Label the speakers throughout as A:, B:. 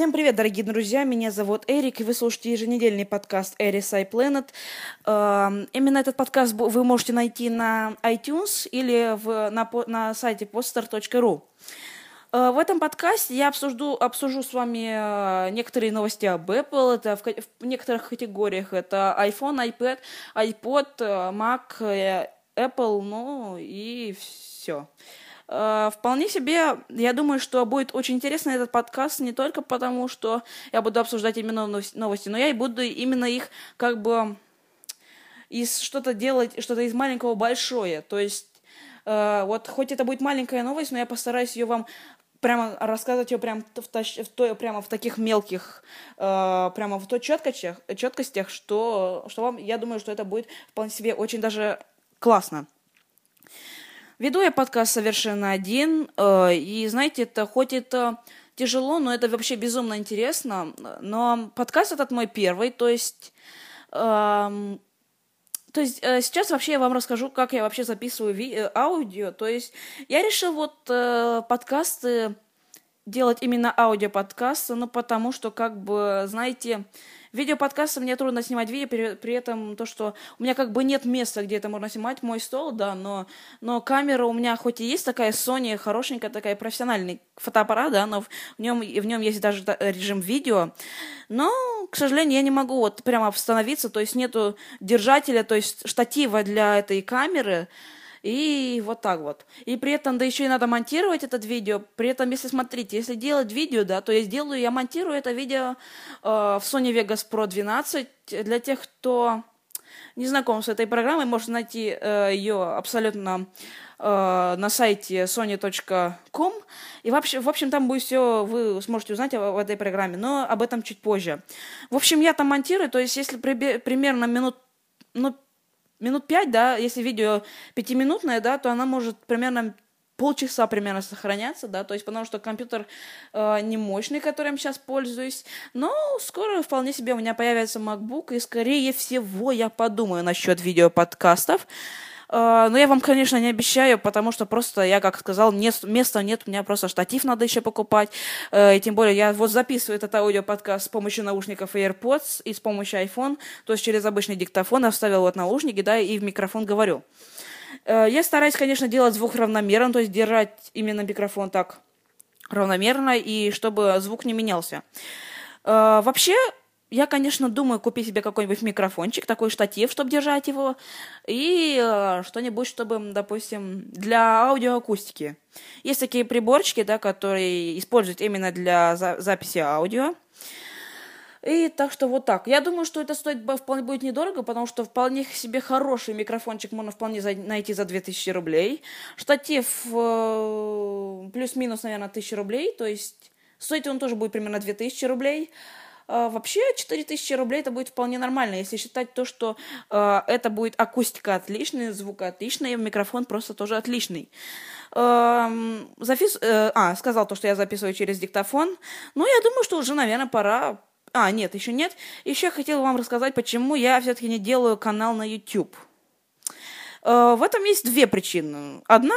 A: Всем привет, дорогие друзья, меня зовут Эрик, и вы слушаете еженедельный подкаст Эris iPlanet. Эм, именно этот подкаст вы можете найти на iTunes или в, на, на сайте poster.ru. Э, в этом подкасте я обсужду, обсужу с вами э, некоторые новости об Apple. Это в, в некоторых категориях это iPhone, iPad, iPod, э, Mac, Apple, ну и все. Э, вполне себе, я думаю, что будет очень интересно этот подкаст не только потому, что я буду обсуждать именно новости, но я и буду именно их как бы из что-то делать, что-то из маленького большое. То есть э, вот хоть это будет маленькая новость, но я постараюсь ее вам прямо рассказывать ее прям в, в, в, прямо в таких мелких, э, прямо в той четкостях, четкостях, что, что вам, я думаю, что это будет вполне себе очень даже классно. Веду я подкаст совершенно один, э, и знаете, это хоть это тяжело, но это вообще безумно интересно. Но подкаст этот мой первый, то есть... Э, то есть э, сейчас вообще я вам расскажу, как я вообще записываю ви- э, аудио. То есть я решил вот э, подкасты делать именно аудиоподкасты, ну потому что как бы, знаете, Видеоподкасты мне трудно снимать видео, при, при этом то, что у меня как бы нет места, где это можно снимать, мой стол, да, но, но камера у меня хоть и есть такая Sony, хорошенькая такая профессиональный фотоаппарат, да, но в нем, в нем есть даже режим видео, но, к сожалению, я не могу вот прямо остановиться, то есть нету держателя, то есть штатива для этой камеры, и вот так вот. И при этом, да еще и надо монтировать этот видео. При этом, если смотрите, если делать видео, да, то я сделаю, я монтирую это видео э, в Sony Vegas Pro 12. Для тех, кто не знаком с этой программой, можно найти э, ее абсолютно э, на сайте sony.com. И вообще, в общем, там будет все, вы сможете узнать об этой программе, но об этом чуть позже. В общем, я там монтирую, то есть если при, примерно минут, ну, минут пять, да, если видео пятиминутное, да, то она может примерно полчаса примерно сохраняться, да, то есть потому что компьютер э, не мощный, которым сейчас пользуюсь, но скоро вполне себе у меня появится MacBook, и скорее всего я подумаю насчет видеоподкастов, а, но я вам, конечно, не обещаю, потому что просто, я как сказал, нет, места нет, у меня просто штатив надо еще покупать. Э, и тем более я вот записываю этот аудиоподкаст с помощью наушников AirPods и с помощью iPhone, то есть через обычный диктофон я вставил вот наушники, да, и в микрофон говорю. Э, я стараюсь, конечно, делать звук равномерно, то есть держать именно микрофон так равномерно, и чтобы звук не менялся. Э, вообще, я, конечно, думаю купить себе какой-нибудь микрофончик, такой штатив, чтобы держать его, и э, что-нибудь, чтобы, допустим, для аудиоакустики. Есть такие приборчики, да, которые используют именно для за- записи аудио. И так что вот так. Я думаю, что это стоит вполне будет недорого, потому что вполне себе хороший микрофончик можно вполне за, найти за 2000 рублей. Штатив э, плюс-минус, наверное, 1000 рублей, то есть стоит он тоже будет примерно 2000 рублей. А, вообще 4000 рублей это будет вполне нормально, если считать то, что э, это будет акустика отличная, звук отличный, микрофон просто тоже отличный. Э, запис... э, а, сказал то, что я записываю через диктофон. Ну, я думаю, что уже, наверное, пора а, нет, еще нет. Еще я хотела вам рассказать, почему я все-таки не делаю канал на YouTube. Э, в этом есть две причины. Одна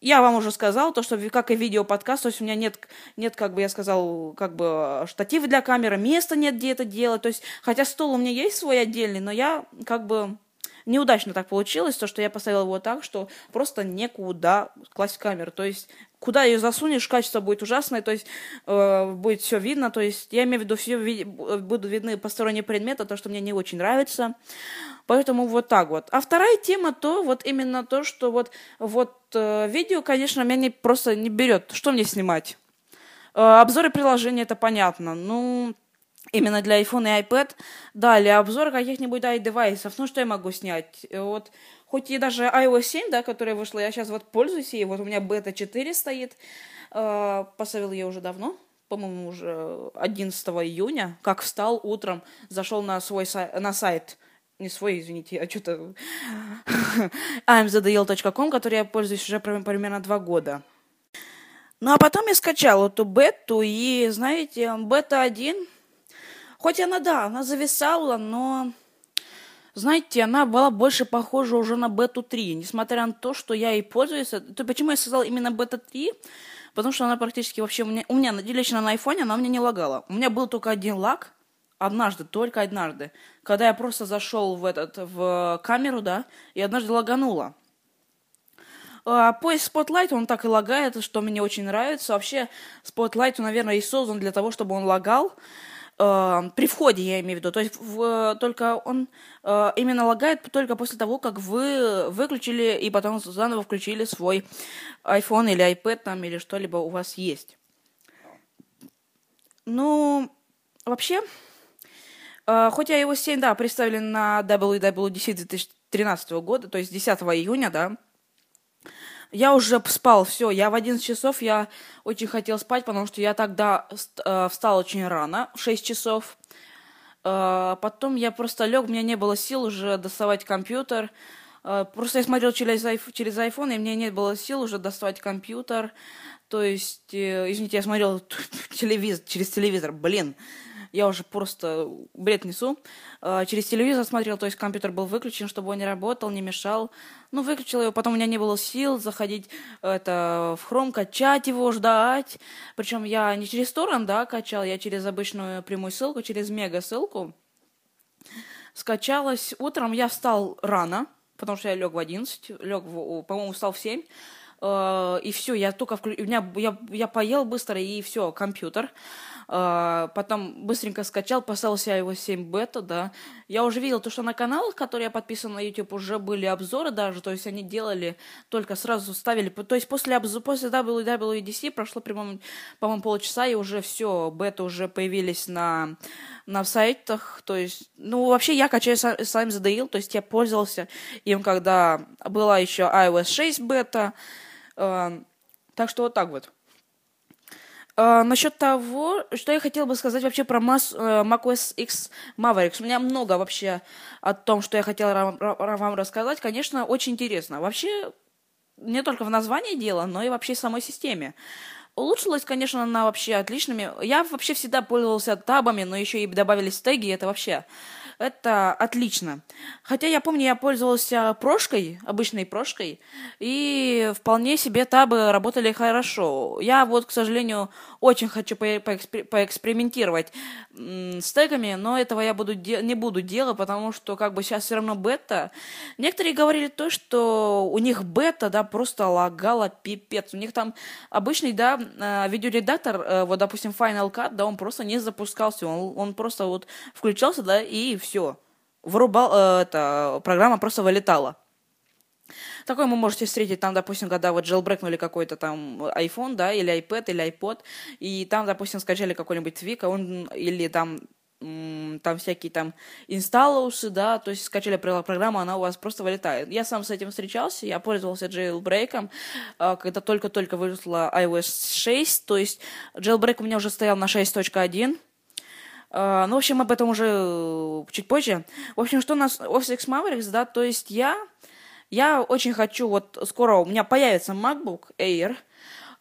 A: я вам уже сказал, то, что как и видео подкаст, то есть у меня нет, нет, как бы я сказал, как бы штатива для камеры, места нет, где это делать. То есть, хотя стол у меня есть свой отдельный, но я как бы неудачно так получилось, то, что я поставила его так, что просто некуда класть камеру. То есть, куда ее засунешь, качество будет ужасное, то есть, э, будет все видно. То есть, я имею в виду, все ви- будут видны посторонние предметы, то, что мне не очень нравится. Поэтому вот так вот. А вторая тема, то вот именно то, что вот, вот э, видео, конечно, меня не, просто не берет. Что мне снимать? Э, обзоры приложений, это понятно. Ну, именно для iPhone и iPad. Далее, обзор каких-нибудь i-девайсов. Ну, что я могу снять? Вот, хоть и даже iOS 7, да, которая вышла, я сейчас вот пользуюсь ей. Вот у меня бета 4 стоит. Э, поставил ее уже давно по-моему, уже 11 июня, как встал утром, зашел на свой сайт, на сайт не свой, извините, а что-то amzdl.com, который я пользуюсь уже примерно два года. Ну, а потом я скачал эту бету, и, знаете, бета 1, хоть она, да, она зависала, но, знаете, она была больше похожа уже на бету 3, несмотря на то, что я и пользуюсь. То почему я сказал именно бета 3? потому что она практически вообще... У меня, у меня лично на айфоне она меня не лагала. У меня был только один лаг, однажды, только однажды, когда я просто зашел в этот, в камеру, да, и однажды лаганула. А, поиск Spotlight, он так и лагает, что мне очень нравится. Вообще, Spotlight, наверное, и создан для того, чтобы он лагал. Uh, при входе, я имею в виду. То есть в, только он uh, именно лагает только после того, как вы выключили и потом заново включили свой iPhone или iPad там или что-либо у вас есть. Ну, вообще, uh, хоть iOS 7, да, представили на WWDC 2013 года, то есть 10 июня, да, я уже спал, все, я в 11 часов, я очень хотел спать, потому что я тогда э, встал очень рано, в 6 часов. Э, потом я просто лег, у меня не было сил уже доставать компьютер. Э, просто я смотрел через, через iPhone, и мне не было сил уже доставать компьютер. То есть, извините, я смотрел телевизор, через телевизор, блин я уже просто бред несу. А, через телевизор смотрел, то есть компьютер был выключен, чтобы он не работал, не мешал. Ну, выключил его, потом у меня не было сил заходить это, в хром, качать его, ждать. Причем я не через торрент, да, качал, я через обычную прямую ссылку, через мега ссылку. Скачалась утром, я встал рано, потому что я лег в 11, лег, по-моему, встал в 7. А, и все, я только вклю... меня я, я поел быстро и все, компьютер. А, потом быстренько скачал, поставил себе его 7 бета, да. Я уже видел то, что на каналах, которые я подписан на YouTube, уже были обзоры даже, то есть они делали, только сразу ставили, то есть после, обзора, после WWDC прошло, по-моему, по полчаса, и уже все, бета уже появились на, на сайтах, то есть, ну, вообще я качаю сам, сам задоил, то есть я пользовался им, когда была еще iOS 6 бета, э, так что вот так вот. Uh, насчет того, что я хотел бы сказать вообще про Mas, uh, macOS X Mavericks. У меня много вообще о том, что я хотела вам рассказать. Конечно, очень интересно. Вообще, не только в названии дело, но и вообще самой системе. Улучшилось, конечно, она вообще отличными. Я вообще всегда пользовался табами, но еще и добавились теги, это вообще это отлично. Хотя я помню, я пользовался прошкой, обычной прошкой, и вполне себе табы работали хорошо. Я вот, к сожалению, очень хочу поэкспериментировать с тегами, но этого я буду не буду делать, потому что как бы сейчас все равно бета. Некоторые говорили то, что у них бета, да, просто лагала пипец. У них там обычный, да, э, видеоредактор, э, вот, допустим, Final Cut, да, он просто не запускался, он, он просто вот включался, да, и все. Вырубал, э, это, программа просто вылетала. Такое вы можете встретить там, допустим, когда вот jailbreakнули какой-то там iPhone, да, или iPad, или iPod, и там, допустим, скачали какой-нибудь твик, а он, или там там всякие там инсталлаусы, да, то есть скачали программу, она у вас просто вылетает. Я сам с этим встречался, я пользовался jailbreak, э, когда только-только вышла iOS 6, то есть jailbreak у меня уже стоял на 6.1, Uh, ну, в общем, об этом уже э, чуть позже. В общем, что у нас Office X Mavericks, да, то есть я, я очень хочу, вот скоро у меня появится MacBook Air,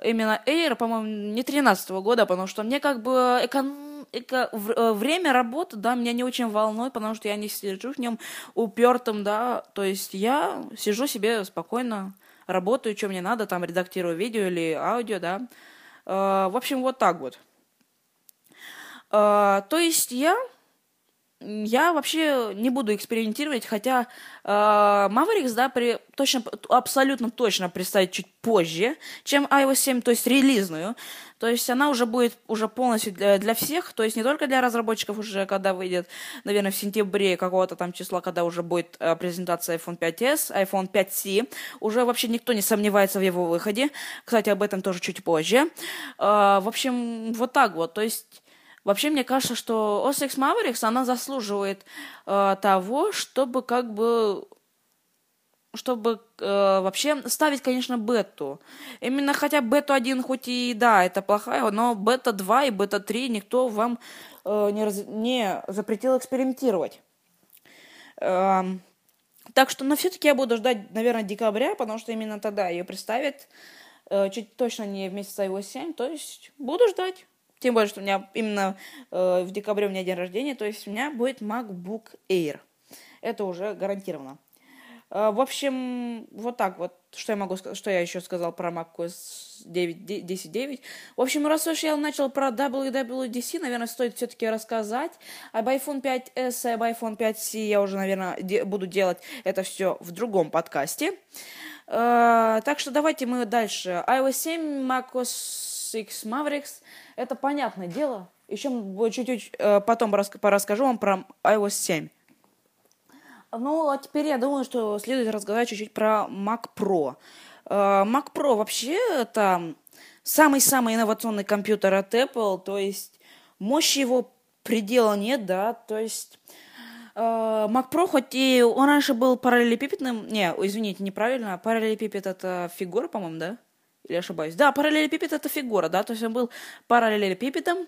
A: именно Air, по-моему, не 13 года, потому что мне как бы экон... эко... Э, время работы, да, меня не очень волнует, потому что я не сижу в нем упертым, да, то есть я сижу себе спокойно, работаю, что мне надо, там, редактирую видео или аудио, да. Uh, в общем, вот так вот. А, то есть я я вообще не буду экспериментировать, хотя э, да, при, точно, абсолютно точно представить чуть позже, чем iOS 7, то есть релизную. То есть она уже будет уже полностью для, для всех, то есть не только для разработчиков уже, когда выйдет, наверное, в сентябре какого-то там числа, когда уже будет э, презентация iPhone 5s, iPhone 5c. Уже вообще никто не сомневается в его выходе. Кстати, об этом тоже чуть позже. Э, в общем, вот так вот. То есть Вообще, мне кажется, что Осекс Маверикс, она заслуживает э, того, чтобы как бы чтобы э, вообще ставить, конечно, бету. Именно хотя бету 1 хоть и да, это плохая, но бета 2 и бета 3 никто вам э, не, раз, не запретил экспериментировать. Э, так что, но все-таки я буду ждать, наверное, декабря, потому что именно тогда ее представят. Э, чуть точно не вместе с iOS 7, то есть буду ждать. Тем более, что у меня именно э, в декабре у меня день рождения, то есть у меня будет MacBook Air. Это уже гарантированно. Э, в общем, вот так вот. Что я могу сказать, что я еще сказал про macOS 10.9. В общем, раз уж я начал про WWDC, наверное, стоит все-таки рассказать. Об iPhone 5s и об iPhone 5c я уже, наверное, де- буду делать это все в другом подкасте. Uh, так что давайте мы дальше. iOS 7, macOS X Mavericks. Это понятное дело. Еще чуть-чуть uh, потом расскажу вам про iOS 7. Ну, а теперь я думаю, что следует рассказать чуть-чуть про Mac Pro. Uh, Mac Pro вообще это самый-самый инновационный компьютер от Apple, то есть мощи его предела нет, да, то есть uh, Mac Pro, хоть и он раньше был параллелепипедным, не, извините, неправильно, параллелепипед это фигура, по-моему, да? Или ошибаюсь? Да, параллелепипед это фигура, да, то есть он был параллелепипедом,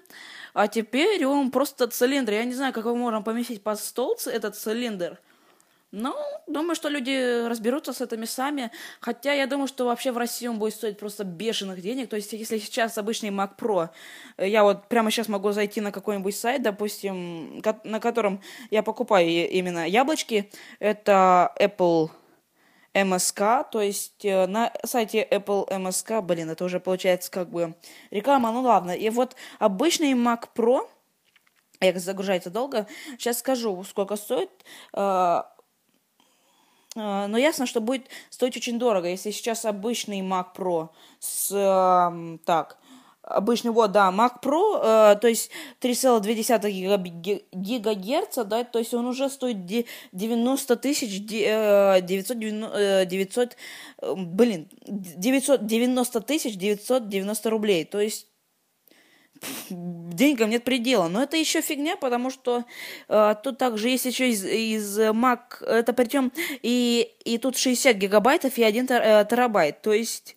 A: а теперь он просто цилиндр. Я не знаю, как его можно поместить под стол, этот цилиндр – ну, думаю, что люди разберутся с этими сами. Хотя я думаю, что вообще в России он будет стоить просто бешеных денег. То есть, если сейчас обычный Mac Pro, я вот прямо сейчас могу зайти на какой-нибудь сайт, допустим, на котором я покупаю именно яблочки, это Apple MSK, то есть э, на сайте Apple MSK, блин, это уже получается как бы реклама, ну ладно. И вот обычный Mac Pro, як загружается долго. Сейчас скажу, сколько стоит. Э, а, но ясно, что будет стоить очень дорого. Если сейчас обычный Mac Pro с... Так, обычный, вот, да, Mac Pro, э, то есть 3,2 гигагерца, да, то есть он уже стоит 90 тысяч, 990, 900, блин, 990 тысяч 990 рублей, то есть деньгам нет предела. Но это еще фигня, потому что э, тут также есть еще из, из Mac, это причем и, и тут 60 гигабайтов и 1 э, терабайт. То есть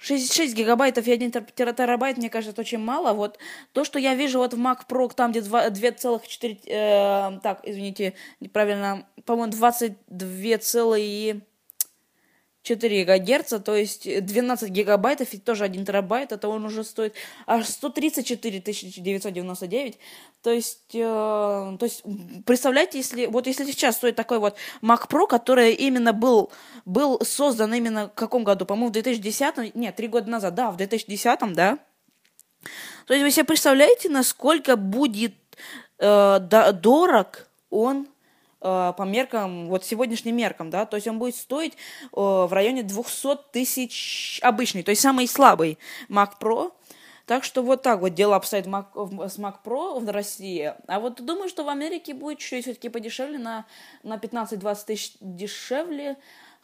A: 66 гигабайтов и 1 терабайт, мне кажется, очень мало. Вот то, что я вижу вот в Mac Pro, там где 2,4... Э, так, извините, неправильно, по-моему, 22,4 4 ГГц, то есть 12 гигабайтов и тоже 1 терабайт, это он уже стоит аж 134 999. То есть, э, то есть, представляете, если, вот если сейчас стоит такой вот Mac Pro, который именно был, был создан именно в каком году? По-моему, в 2010, нет, три года назад, да, в 2010, да? То есть вы себе представляете, насколько будет э, дорог он Э, по меркам, вот сегодняшним меркам, да, то есть он будет стоить э, в районе 200 тысяч обычный, то есть самый слабый Mac Pro, так что вот так вот дела обстоят Mac, с Mac Pro в России. А вот думаю, что в Америке будет чуть все-таки подешевле, на, на 15-20 тысяч дешевле.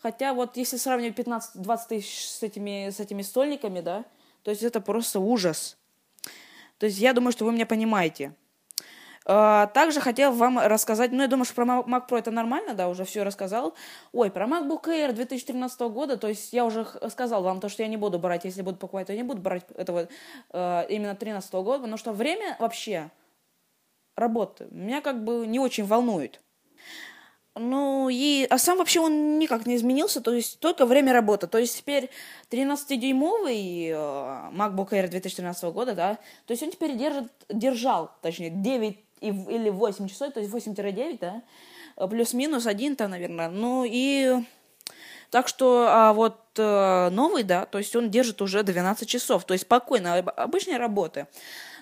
A: Хотя вот если сравнивать 15-20 тысяч с этими, с этими стольниками, да, то есть это просто ужас. То есть я думаю, что вы меня понимаете. А, также хотел вам рассказать, ну, я думаю, что про Mac Pro это нормально, да, уже все рассказал. Ой, про MacBook Air 2013 года, то есть я уже сказал вам то, что я не буду брать, если буду покупать, то я не буду брать этого э, именно 2013 года, потому что время вообще работы меня как бы не очень волнует. Ну, и, а сам вообще он никак не изменился, то есть только время работы. То есть теперь 13-дюймовый э, MacBook Air 2013 года, да, то есть он теперь держит, держал, точнее, 9 и, или 8 часов, то есть 8-9, да, плюс-минус один-то, наверное. Ну и так что а вот э, новый, да, то есть он держит уже 12 часов, то есть спокойно, обычной работы.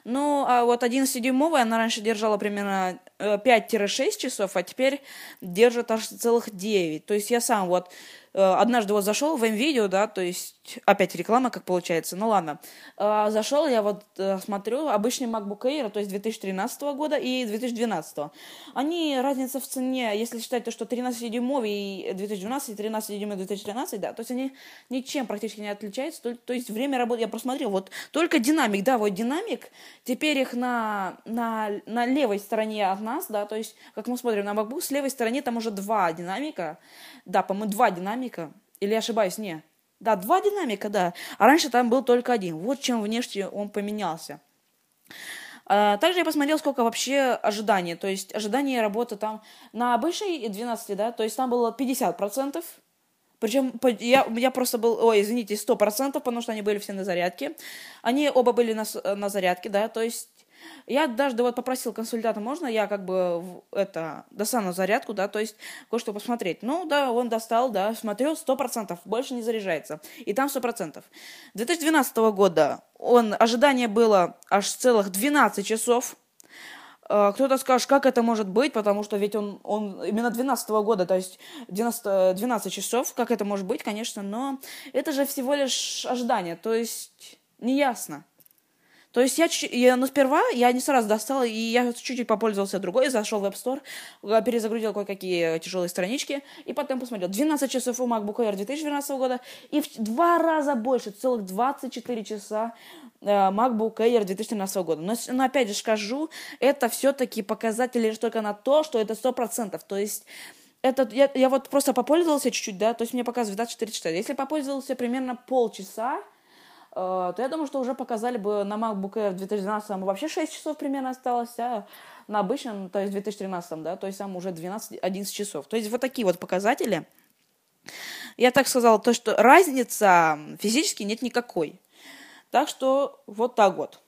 A: Ну, а вот 11-дюймовая она раньше держала примерно 5-6 э, часов, а теперь держит аж целых 9. То есть я сам вот Э, однажды вот зашел в видео, да, то есть опять реклама, как получается, ну ладно. Э, зашел, я вот э, смотрю, обычный MacBook Air, то есть 2013 года и 2012. Они, разница в цене, если считать то, что 13-дюймовый 2012 и 13-дюймовый 2013, да, то есть они ничем практически не отличаются, то, то есть время работы, я просмотрел, вот только динамик, да, вот динамик, теперь их на, на, на левой стороне от нас, да, то есть, как мы смотрим на MacBook, с левой стороны там уже два динамика, да, по-моему, два динамика. Или я ошибаюсь? Не. Да, два динамика, да. А раньше там был только один. Вот чем внешне он поменялся. А, также я посмотрел, сколько вообще ожиданий. То есть ожидание работы там на обычной 12, да, то есть там было 50%. Причем я, я просто был, ой, извините, 100%, потому что они были все на зарядке. Они оба были на, на зарядке, да, то есть я даже вот попросил консультанта, можно я как бы это достану зарядку, да, то есть кое-что посмотреть. Ну, да, он достал, да, смотрел, сто процентов, больше не заряжается. И там сто процентов. 2012 года он, ожидание было аж целых 12 часов, а, кто-то скажет, как это может быть, потому что ведь он, он именно 12 -го года, то есть 90, 12 часов, как это может быть, конечно, но это же всего лишь ожидание, то есть неясно. То есть я, я, ну, сперва я не сразу достал, и я чуть-чуть попользовался другой, зашел в App Store, перезагрузил кое-какие тяжелые странички, и потом посмотрел. 12 часов у MacBook Air 2012 года, и в два раза больше, целых 24 часа э, MacBook Air 2013 года. Но, но опять же скажу, это все-таки показатель лишь только на то, что это 100%. То есть это, я, я вот просто попользовался чуть-чуть, да, то есть мне показывает 24 часа. Если попользовался примерно полчаса, то я думаю, что уже показали бы на MacBook Air 2012 вообще 6 часов примерно осталось, а на обычном, то есть 2013, да, то есть там уже 12-11 часов. То есть вот такие вот показатели. Я так сказала, то, что разница физически нет никакой. Так что вот так вот.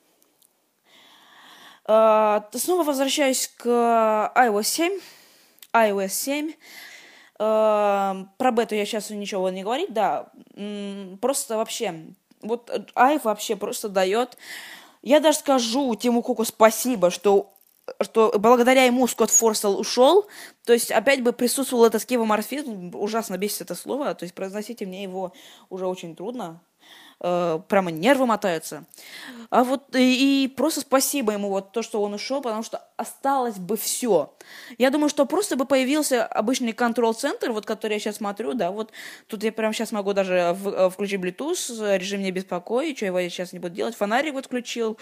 A: Uh, снова возвращаюсь к iOS 7. iOS 7. Uh, про бету я сейчас ничего не говорить, да. Просто вообще вот э, Ай вообще просто дает... Я даже скажу Тиму Куку спасибо, что что благодаря ему Скотт Форсел ушел, то есть опять бы присутствовал этот скивоморфизм, ужасно бесит это слово, то есть произносите мне его уже очень трудно, э, прямо нервы мотаются. А вот и, и просто спасибо ему вот то, что он ушел, потому что осталось бы все. Я думаю, что просто бы появился обычный контрол-центр, вот который я сейчас смотрю, да, вот тут я прямо сейчас могу даже в, э, включить Bluetooth, режим не беспокоить, что его я сейчас не буду делать, фонарик вот включил,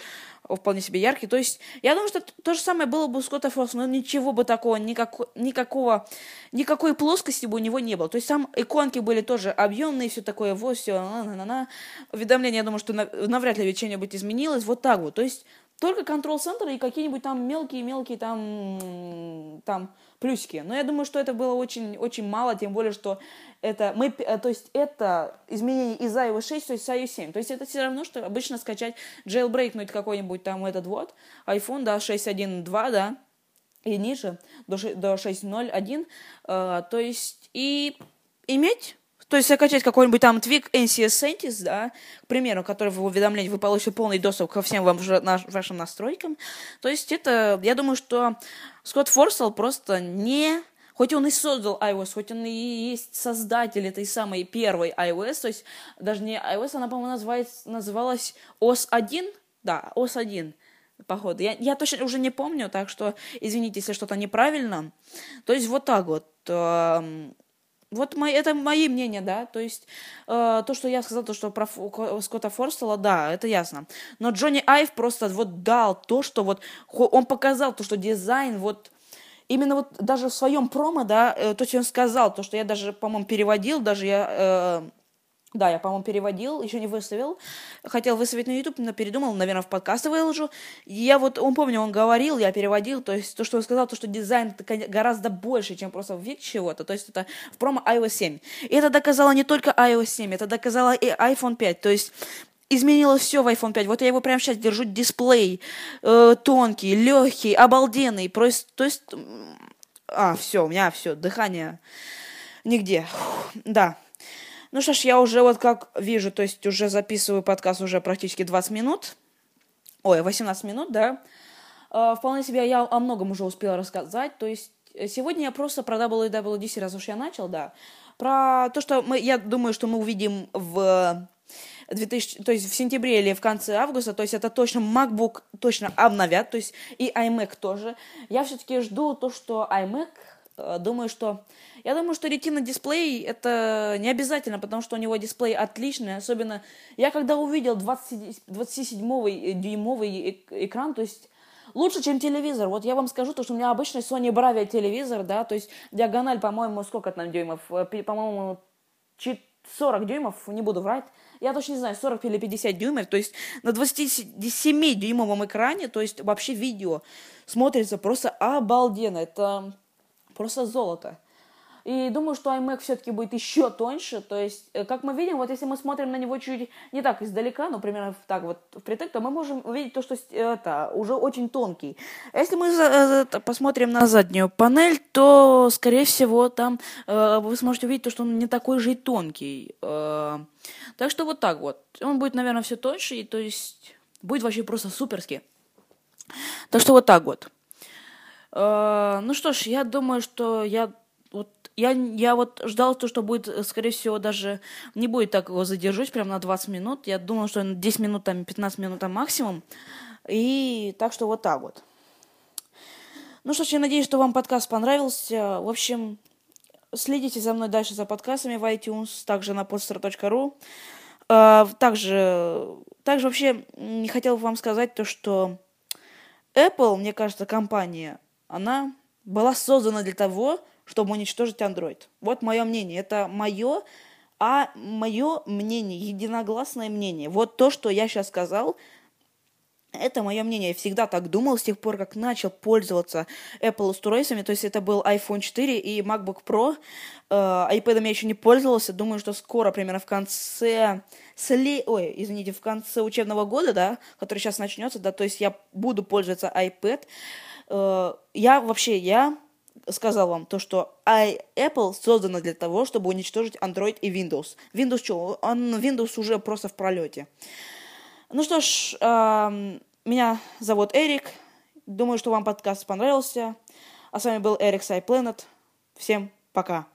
A: вполне себе яркий. То есть я думаю, что то же самое было бы у Скотта Форса, но ничего бы такого, никакого, никакого, никакой плоскости бы у него не было. То есть там иконки были тоже объемные, все такое, вот, все, на на на уведомления, я думаю, что навряд ли ведь что-нибудь изменилось, вот так вот. То есть только контрол-центр и какие-нибудь там мелкие-мелкие там, там плюсики. Но я думаю, что это было очень, очень мало, тем более, что это, мы, э, то есть это изменение из iOS 6, то есть iOS 7. То есть это все равно, что обычно скачать, jailbreakнуть какой-нибудь там этот вот iPhone, да, 6.1.2, да, и ниже, до 6.0.1, э, то есть и иметь то есть закачать какой-нибудь там твик NCS Sentis, да, к примеру, который в уведомлении вы получите полный доступ ко всем вам, вашим настройкам. То есть это, я думаю, что Скотт Форсел просто не... Хоть он и создал iOS, хоть он и есть создатель этой самой первой iOS, то есть даже не iOS, она, по-моему, называется, называлась OS 1, да, OS 1, походу. Я, я точно уже не помню, так что извините, если что-то неправильно. То есть вот так вот. Вот мои, это мои мнения, да, то есть э, то, что я сказал, то, что про Скотта Форстела, да, это ясно. Но Джонни Айв просто вот дал то, что вот он показал то, что дизайн вот именно вот даже в своем промо, да, э, то, что он сказал, то, что я даже, по-моему, переводил, даже я э, да, я, по-моему, переводил, еще не выставил. Хотел выставить на YouTube, но передумал, наверное, в подкасты выложу. Я вот, он помню, он говорил, я переводил, то есть то, что он сказал, то, что дизайн гораздо больше, чем просто вид чего-то. То есть это в промо iOS 7. И это доказало не только iOS 7, это доказало и iPhone 5. То есть изменилось все в iPhone 5. Вот я его прямо сейчас держу, дисплей э, тонкий, легкий, обалденный. Просто, то есть, а, все, у меня все, дыхание нигде. Фух, да. Ну что ж, я уже вот как вижу, то есть уже записываю подкаст уже практически 20 минут. Ой, 18 минут, да. Э, вполне себе я о многом уже успела рассказать. То есть э, сегодня я просто про WWDC, раз уж я начал, да. Про то, что мы, я думаю, что мы увидим в 2000, то есть в сентябре или в конце августа, то есть это точно MacBook точно обновят, то есть и iMac тоже. Я все-таки жду то, что iMac, э, думаю, что я думаю, что ретина дисплей это не обязательно, потому что у него дисплей отличный. Особенно я когда увидел 27-дюймовый экран, то есть лучше, чем телевизор. Вот я вам скажу, то, что у меня обычный Sony Bravia телевизор, да, то есть диагональ, по-моему, сколько там дюймов? Э, по-моему, 40 дюймов, не буду врать. Я точно не знаю, 40 или 50 дюймов. То есть на 27-дюймовом экране, то есть вообще видео смотрится просто обалденно. Это просто золото. И думаю, что iMac все-таки будет еще тоньше. То есть, э, как мы видим, вот если мы смотрим на него чуть не так издалека, ну, примерно так вот впритык, то мы можем увидеть то, что это уже очень тонкий. А если мы за, посмотрим на заднюю панель, то, скорее всего, там э, вы сможете увидеть то, что он не такой же и тонкий. Э, так что вот так вот. Он будет, наверное, все тоньше, и то есть будет вообще просто суперски. Так что вот так вот. Э, ну что ж, я думаю, что я я, я вот ждал то, что будет, скорее всего, даже не будет так его задержусь прям на 20 минут. Я думал, что 10 минут, там, 15 минут там максимум. И так что вот так вот. Ну что ж, я надеюсь, что вам подкаст понравился. В общем, следите за мной дальше за подкастами в iTunes, также на podster.ru. Э, также, также вообще не хотел вам сказать то, что Apple, мне кажется, компания, она была создана для того, чтобы уничтожить Android. Вот мое мнение. Это мое, а мое мнение, единогласное мнение. Вот то, что я сейчас сказал, это мое мнение. Я всегда так думал с тех пор, как начал пользоваться Apple устройствами. То есть это был iPhone 4 и MacBook Pro. Uh, iPad я еще не пользовался. Думаю, что скоро, примерно в конце... Сли... Ой, извините, в конце учебного года, да, который сейчас начнется, да, то есть я буду пользоваться iPad. Uh, я вообще, я сказал вам то, что Apple создана для того, чтобы уничтожить Android и Windows. Windows что? Он, Windows уже просто в пролете. Ну что ж, э, меня зовут Эрик. Думаю, что вам подкаст понравился. А с вами был Эрик Сайпланет. Всем пока.